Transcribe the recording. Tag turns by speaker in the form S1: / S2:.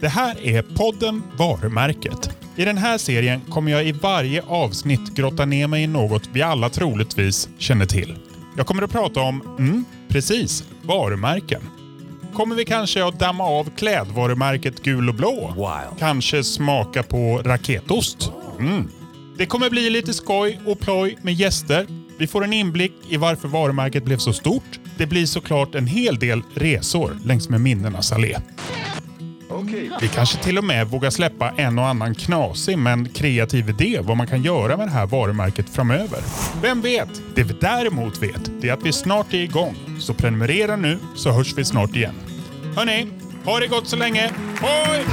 S1: Det här är podden Varumärket. I den här serien kommer jag i varje avsnitt grotta ner mig i något vi alla troligtvis känner till. Jag kommer att prata om, mm, precis, varumärken. Kommer vi kanske att damma av klädvarumärket Gul och Blå?
S2: Wow.
S1: Kanske smaka på raketost? Mm. Det kommer bli lite skoj och ploj med gäster. Vi får en inblick i varför varumärket blev så stort. Det blir såklart en hel del resor längs med minnenas allé. Vi kanske till och med vågar släppa en och annan knasig men kreativ idé vad man kan göra med det här varumärket framöver. Vem vet? Det vi däremot vet det är att vi snart är igång. Så prenumerera nu så hörs vi snart igen. Hörni, ha det gott så länge. Hoj!